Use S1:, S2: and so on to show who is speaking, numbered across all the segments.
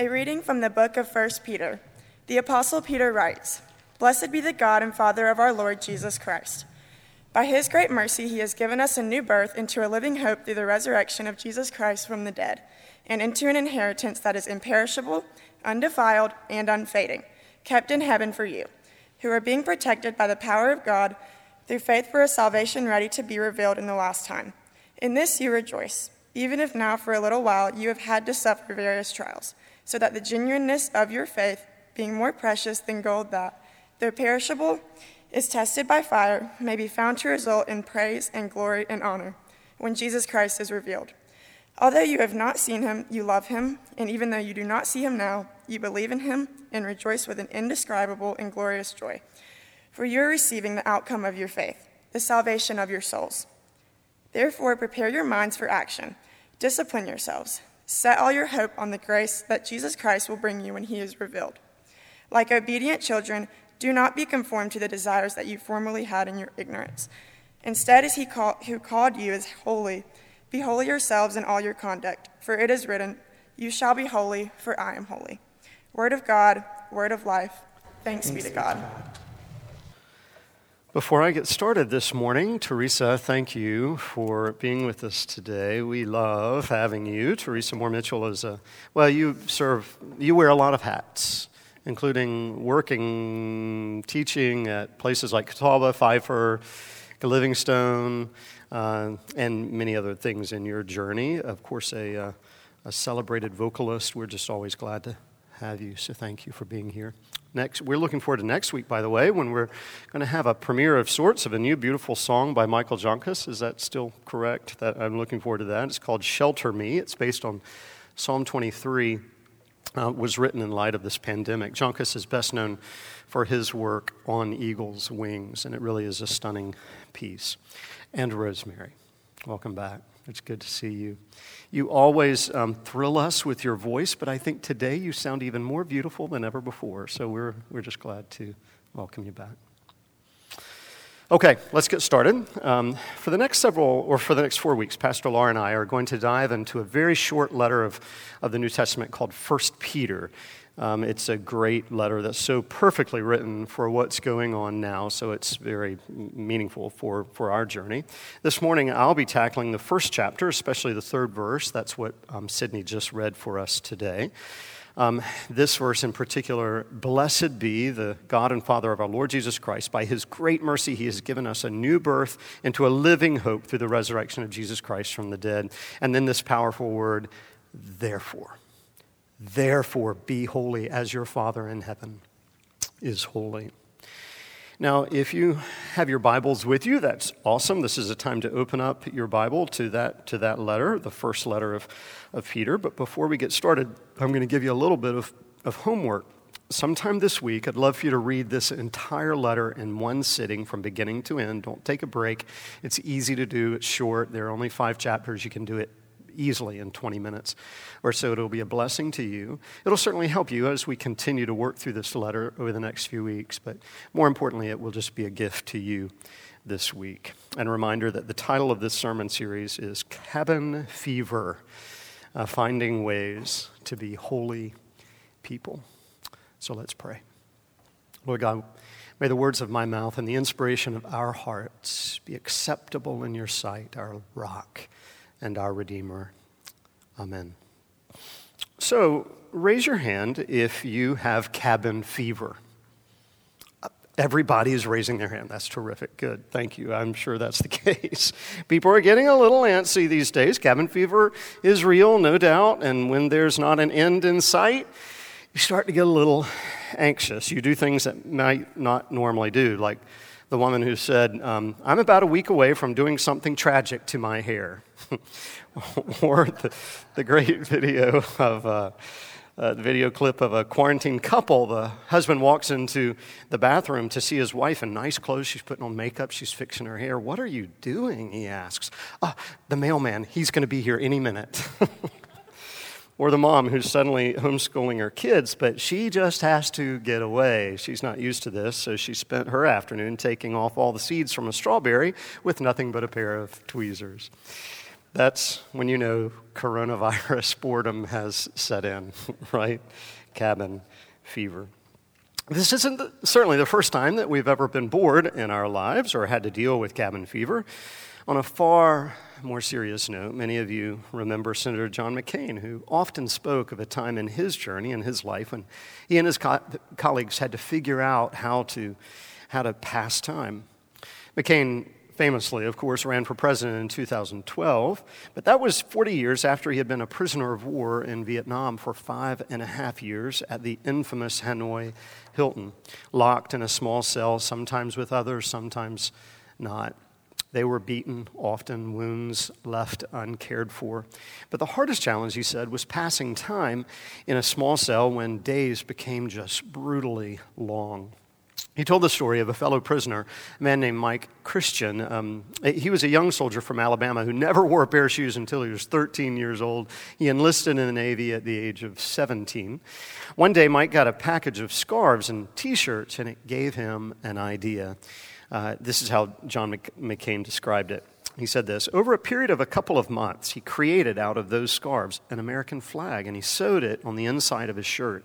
S1: A reading from the book of 1 Peter. The Apostle Peter writes Blessed be the God and Father of our Lord Jesus Christ. By his great mercy, he has given us a new birth into a living hope through the resurrection of Jesus Christ from the dead, and into an inheritance that is imperishable, undefiled, and unfading, kept in heaven for you, who are being protected by the power of God through faith for a salvation ready to be revealed in the last time. In this you rejoice, even if now for a little while you have had to suffer various trials, so that the genuineness of your faith, being more precious than gold that, though perishable, is tested by fire, may be found to result in praise and glory and honor when Jesus Christ is revealed. Although you have not seen him, you love him, and even though you do not see him now, you believe in him and rejoice with an indescribable and glorious joy. For you are receiving the outcome of your faith, the salvation of your souls. Therefore, prepare your minds for action. Discipline yourselves. Set all your hope on the grace that Jesus Christ will bring you when he is revealed. Like obedient children, do not be conformed to the desires that you formerly had in your ignorance. Instead, as he call, who called you is holy, be holy yourselves in all your conduct, for it is written, You shall be holy, for I am holy. Word of God, word of life. Thanks, Thanks be to God.
S2: Before I get started this morning, Teresa, thank you for being with us today. We love having you. Teresa Moore Mitchell is a, well, you serve, you wear a lot of hats, including working, teaching at places like Catawba, Pfeiffer, Livingstone, uh, and many other things in your journey. Of course, a, uh, a celebrated vocalist. We're just always glad to have you, so thank you for being here. Next, we're looking forward to next week, by the way, when we're going to have a premiere of sorts of a new beautiful song by Michael Joncas. Is that still correct? That I'm looking forward to that. It's called "Shelter Me." It's based on Psalm 23. Uh, was written in light of this pandemic. Joncas is best known for his work on eagle's wings, and it really is a stunning piece. And Rosemary, welcome back. It's good to see you. You always um, thrill us with your voice, but I think today you sound even more beautiful than ever before. So we're, we're just glad to welcome you back. Okay, let's get started. Um, for the next several, or for the next four weeks, Pastor Laura and I are going to dive into a very short letter of, of the New Testament called First Peter. Um, it's a great letter that's so perfectly written for what's going on now, so it's very meaningful for, for our journey. This morning, I'll be tackling the first chapter, especially the third verse. That's what um, Sydney just read for us today. Um, this verse in particular Blessed be the God and Father of our Lord Jesus Christ. By his great mercy, he has given us a new birth into a living hope through the resurrection of Jesus Christ from the dead. And then this powerful word, therefore. Therefore, be holy as your Father in heaven is holy. Now, if you have your Bibles with you, that's awesome. This is a time to open up your Bible to that, to that letter, the first letter of, of Peter. But before we get started, I'm going to give you a little bit of, of homework. Sometime this week, I'd love for you to read this entire letter in one sitting from beginning to end. Don't take a break. It's easy to do, it's short. There are only five chapters. You can do it easily in 20 minutes or so. It'll be a blessing to you. It'll certainly help you as we continue to work through this letter over the next few weeks, but more importantly, it will just be a gift to you this week. And a reminder that the title of this sermon series is Cabin Fever uh, Finding Ways to Be Holy People. So let's pray. Lord God, May the words of my mouth and the inspiration of our hearts be acceptable in your sight, our rock and our Redeemer. Amen. So, raise your hand if you have cabin fever. Everybody is raising their hand. That's terrific. Good. Thank you. I'm sure that's the case. People are getting a little antsy these days. Cabin fever is real, no doubt. And when there's not an end in sight, you start to get a little anxious. You do things that might not normally do, like the woman who said, um, I'm about a week away from doing something tragic to my hair. or the, the, great video of uh, uh, the video clip of a quarantine couple. The husband walks into the bathroom to see his wife in nice clothes. She's putting on makeup, she's fixing her hair. What are you doing? He asks. Oh, the mailman, he's going to be here any minute. or the mom who's suddenly homeschooling her kids, but she just has to get away. She's not used to this, so she spent her afternoon taking off all the seeds from a strawberry with nothing but a pair of tweezers. That's when you know coronavirus boredom has set in, right? Cabin fever. This isn't the, certainly the first time that we've ever been bored in our lives or had to deal with cabin fever. On a far more serious note, many of you remember Senator John McCain, who often spoke of a time in his journey, in his life, when he and his co- colleagues had to figure out how to, how to pass time. McCain famously, of course, ran for president in 2012, but that was 40 years after he had been a prisoner of war in Vietnam for five and a half years at the infamous Hanoi Hilton, locked in a small cell, sometimes with others, sometimes not. They were beaten, often wounds left uncared for. But the hardest challenge, he said, was passing time in a small cell when days became just brutally long. He told the story of a fellow prisoner, a man named Mike Christian. Um, he was a young soldier from Alabama who never wore a pair of shoes until he was 13 years old. He enlisted in the Navy at the age of 17. One day, Mike got a package of scarves and t shirts, and it gave him an idea. Uh, this is how John McCain described it. He said this Over a period of a couple of months, he created out of those scarves an American flag, and he sewed it on the inside of his shirt.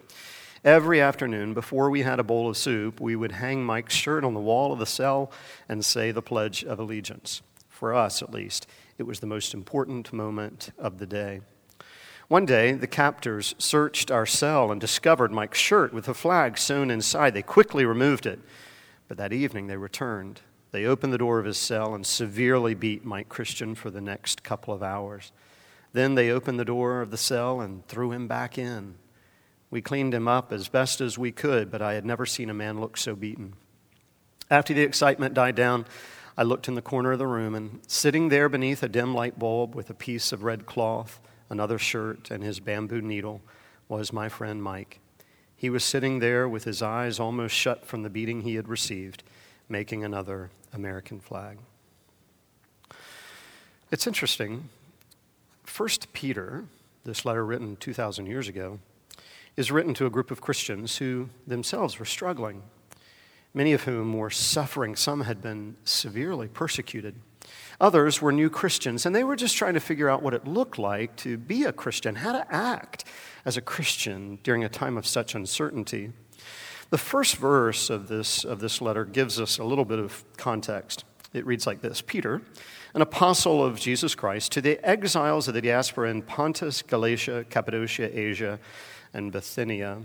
S2: Every afternoon, before we had a bowl of soup, we would hang Mike's shirt on the wall of the cell and say the Pledge of Allegiance. For us, at least, it was the most important moment of the day. One day, the captors searched our cell and discovered Mike's shirt with the flag sewn inside. They quickly removed it. But that evening, they returned. They opened the door of his cell and severely beat Mike Christian for the next couple of hours. Then they opened the door of the cell and threw him back in. We cleaned him up as best as we could, but I had never seen a man look so beaten. After the excitement died down, I looked in the corner of the room, and sitting there beneath a dim light bulb with a piece of red cloth, another shirt, and his bamboo needle was my friend Mike. He was sitting there with his eyes almost shut from the beating he had received, making another American flag. It's interesting. First Peter, this letter written 2,000 years ago, is written to a group of Christians who themselves were struggling, many of whom were suffering. Some had been severely persecuted. Others were new Christians, and they were just trying to figure out what it looked like to be a Christian, how to act as a Christian during a time of such uncertainty. The first verse of this, of this letter gives us a little bit of context. It reads like this Peter, an apostle of Jesus Christ, to the exiles of the diaspora in Pontus, Galatia, Cappadocia, Asia, and Bithynia.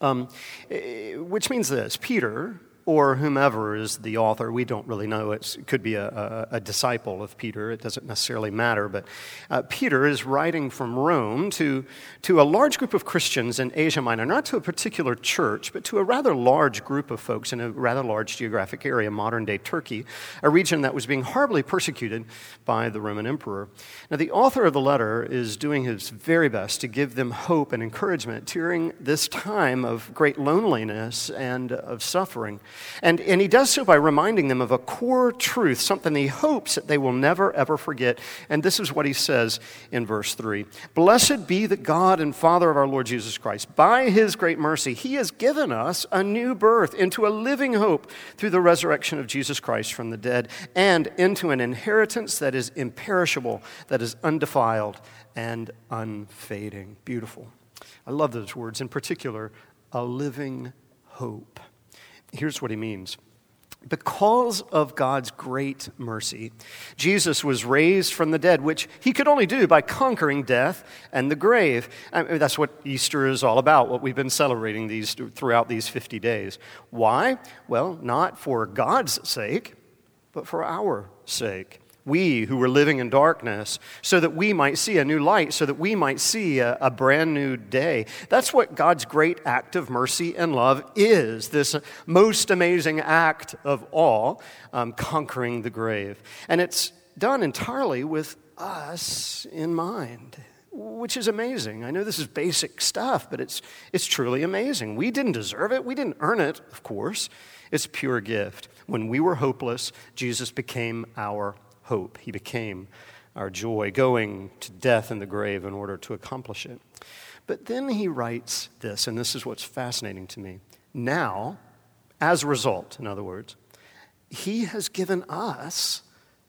S2: Um, eh, which means this Peter, or whomever is the author. We don't really know. It's, it could be a, a, a, disciple of Peter. It doesn't necessarily matter. But uh, Peter is writing from Rome to, to a large group of Christians in Asia Minor, not to a particular church, but to a rather large group of folks in a rather large geographic area, modern day Turkey, a region that was being horribly persecuted by the Roman emperor. Now, the author of the letter is doing his very best to give them hope and encouragement during this time of great loneliness and of suffering. And, and he does so by reminding them of a core truth, something he hopes that they will never, ever forget. And this is what he says in verse 3 Blessed be the God and Father of our Lord Jesus Christ. By his great mercy, he has given us a new birth into a living hope through the resurrection of Jesus Christ from the dead and into an inheritance that is imperishable, that is undefiled, and unfading. Beautiful. I love those words, in particular, a living hope. Here's what he means. Because of God's great mercy, Jesus was raised from the dead, which he could only do by conquering death and the grave. I mean, that's what Easter is all about, what we've been celebrating these, throughout these 50 days. Why? Well, not for God's sake, but for our sake we who were living in darkness, so that we might see a new light, so that we might see a, a, brand new day. That's what God's great act of mercy and love is this most amazing act of all, um, conquering the grave. And it's done entirely with us in mind. Which is amazing. I know this is basic stuff, but it's, it's truly amazing. We didn't deserve it. We didn't earn it, of course. It's pure gift. When we were hopeless, Jesus became our hope. He became our joy, going to death in the grave in order to accomplish it. But then he writes this, and this is what's fascinating to me. Now, as a result, in other words, he has given us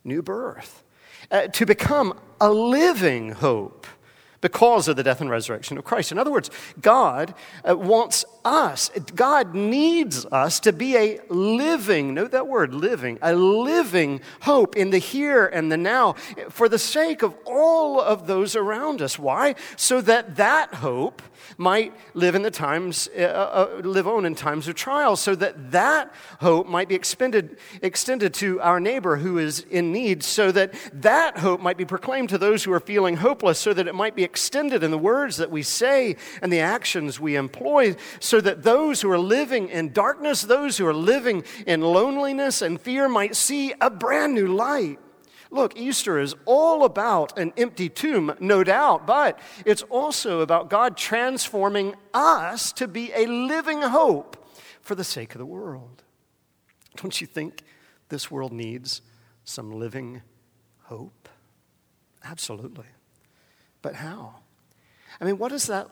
S2: new birth. uh, to become a living hope because of the death and resurrection of Christ. In other words, God uh, wants us, God needs us to be a living, note that word, living, a living hope in the here and the now for the sake of all of those around us. Why? So that that hope might live in the times, uh, uh, live on in times of trial, so that that hope might be expended, extended to our neighbor who is in need, so that that hope might be proclaimed to those who are feeling hopeless, so that it might be extended in the words that we say and the actions we employ, so that those who are living in darkness, those who are living in loneliness and fear, might see a brand new light. Look, Easter is all about an empty tomb, no doubt, but it's also about God transforming us to be a living hope for the sake of the world. Don't you think this world needs some living hope? Absolutely. But how? I mean, what does that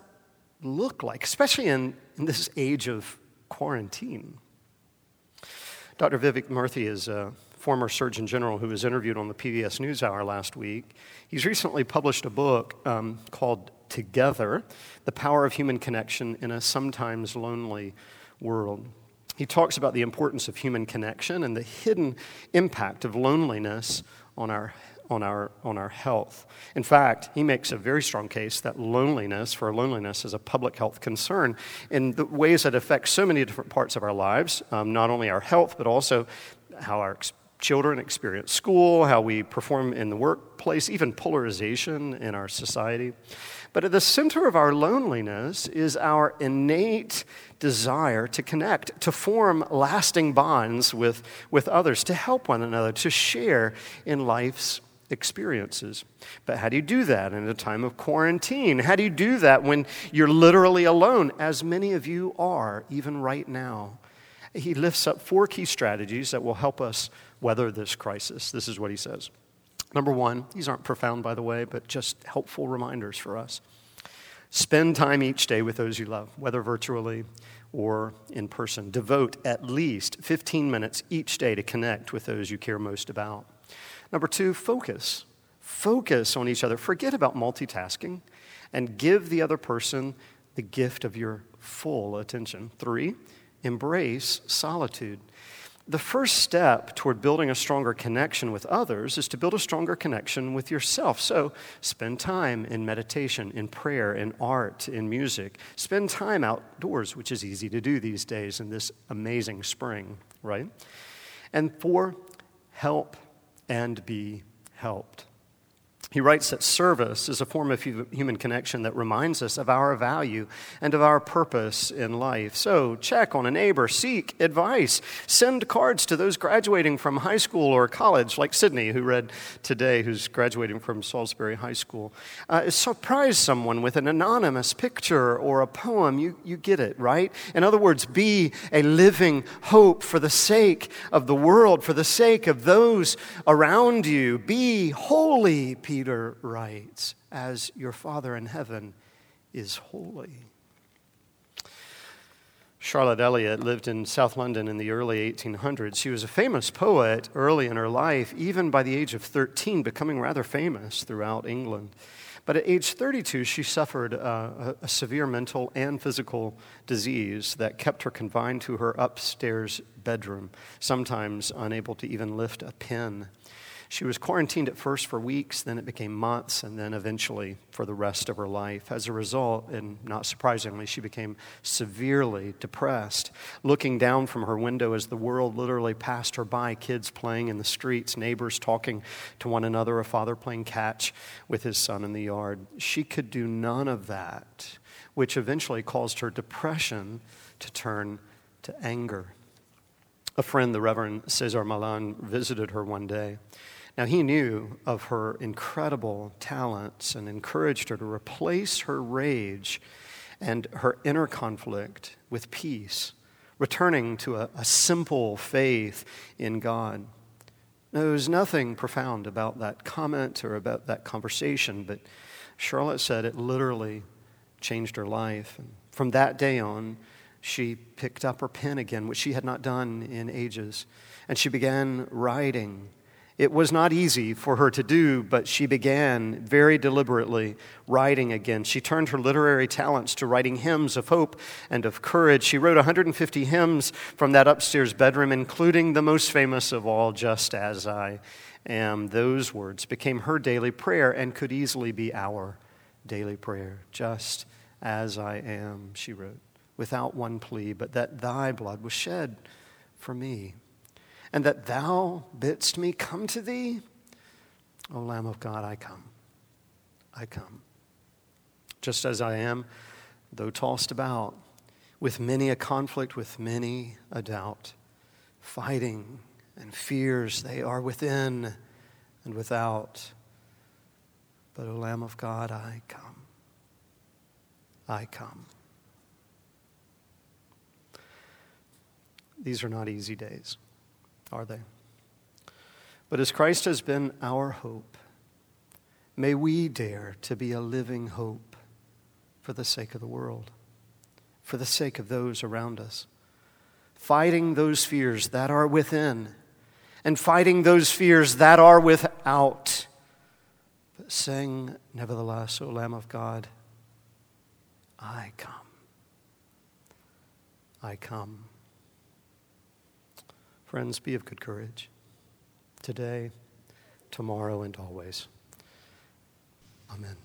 S2: look like, especially in, in this age of quarantine? Dr. Vivek Murthy is a former Surgeon General who was interviewed on the PBS NewsHour last week. He's recently published a book um, called Together The Power of Human Connection in a Sometimes Lonely World. He talks about the importance of human connection and the hidden impact of loneliness on our on our, on our health. In fact, he makes a very strong case that loneliness, for loneliness, is a public health concern in the ways that affect so many different parts of our lives, um, not only our health, but also how our children experience school, how we perform in the workplace, even polarization in our society. But at the center of our loneliness is our innate desire to connect, to form lasting bonds with, with others, to help one another, to share in life's experiences. But how do you do that in a time of quarantine? How do you do that when you're literally alone, as many of you are, even right now? He lifts up four key strategies that will help us weather this crisis. This is what he says. Number one, these aren't profound, by the way, but just helpful reminders for us. Spend time each day with those you love, whether virtually or in person. Devote at least 15 minutes each day to connect with those you care most about. Number two, focus. Focus on each other. Forget about multitasking and give the other person the gift of your full attention. Three, embrace solitude. The first step toward building a stronger connection with others is to build a stronger connection with yourself. So spend time in meditation, in prayer, in art, in music. Spend time outdoors, which is easy to do these days in this amazing spring, right? And four, help and be helped. He writes that service is a form of human connection that reminds us of our value and of our purpose in life. So, check on a neighbor, seek advice, send cards to those graduating from high school or college, like Sydney, who read today, who's graduating from Salisbury High School. Uh, surprise someone with an anonymous picture or a poem. You, you get it, right? In other words, be a living hope for the sake of the world, for the sake of those around you. Be holy, people Peter writes, as your Father in heaven is holy. Charlotte Elliott lived in South London in the early 1800s. She was a famous poet early in her life, even by the age of 13, becoming rather famous throughout England. But at age 32, she suffered uh, a, a, severe mental and physical disease that kept her confined to her upstairs bedroom, sometimes unable to even lift a pen. She was quarantined at first for weeks, then it became months, and then eventually for the rest of her life. As a result, and not surprisingly, she became severely depressed, looking down from her window as the world literally passed her by kids playing in the streets, neighbors talking to one another, a father playing catch with his son in the yard. She could do none of that, which eventually caused her depression to turn to anger. A friend, the Reverend Cesar Malan, visited her one day. Now, he knew of her incredible talents and encouraged her to replace her rage and her inner conflict with peace, returning to a, a simple faith in God. Now, there was nothing profound about that comment or about that conversation, but Charlotte said it literally changed her life. And from that day on, she picked up her pen again, which she had not done in ages, and she began writing It was not easy for her to do, but she began very deliberately writing again. She turned her literary talents to writing hymns of hope and of courage. She wrote 150 hymns from that upstairs bedroom, including the most famous of all, Just As I Am. Those words became her daily prayer and could easily be our daily prayer. Just as I am, she wrote, without one plea, but that thy blood was shed for me and that thou bidst me come to thee? O Lamb of God, I come. I come. Just as I am, though tossed about, with many a conflict, with many a doubt, fighting and fears, they are within and without. But, O Lamb of God, I come. I come. These are not easy days are they? But as Christ has been our hope, may we dare to be a living hope for the sake of the world, for the sake of those around us, fighting those fears that are within and fighting those fears that are without. But saying, nevertheless, O Lamb of God, I come. I come. Friends, be of good courage today, tomorrow, and always. Amen.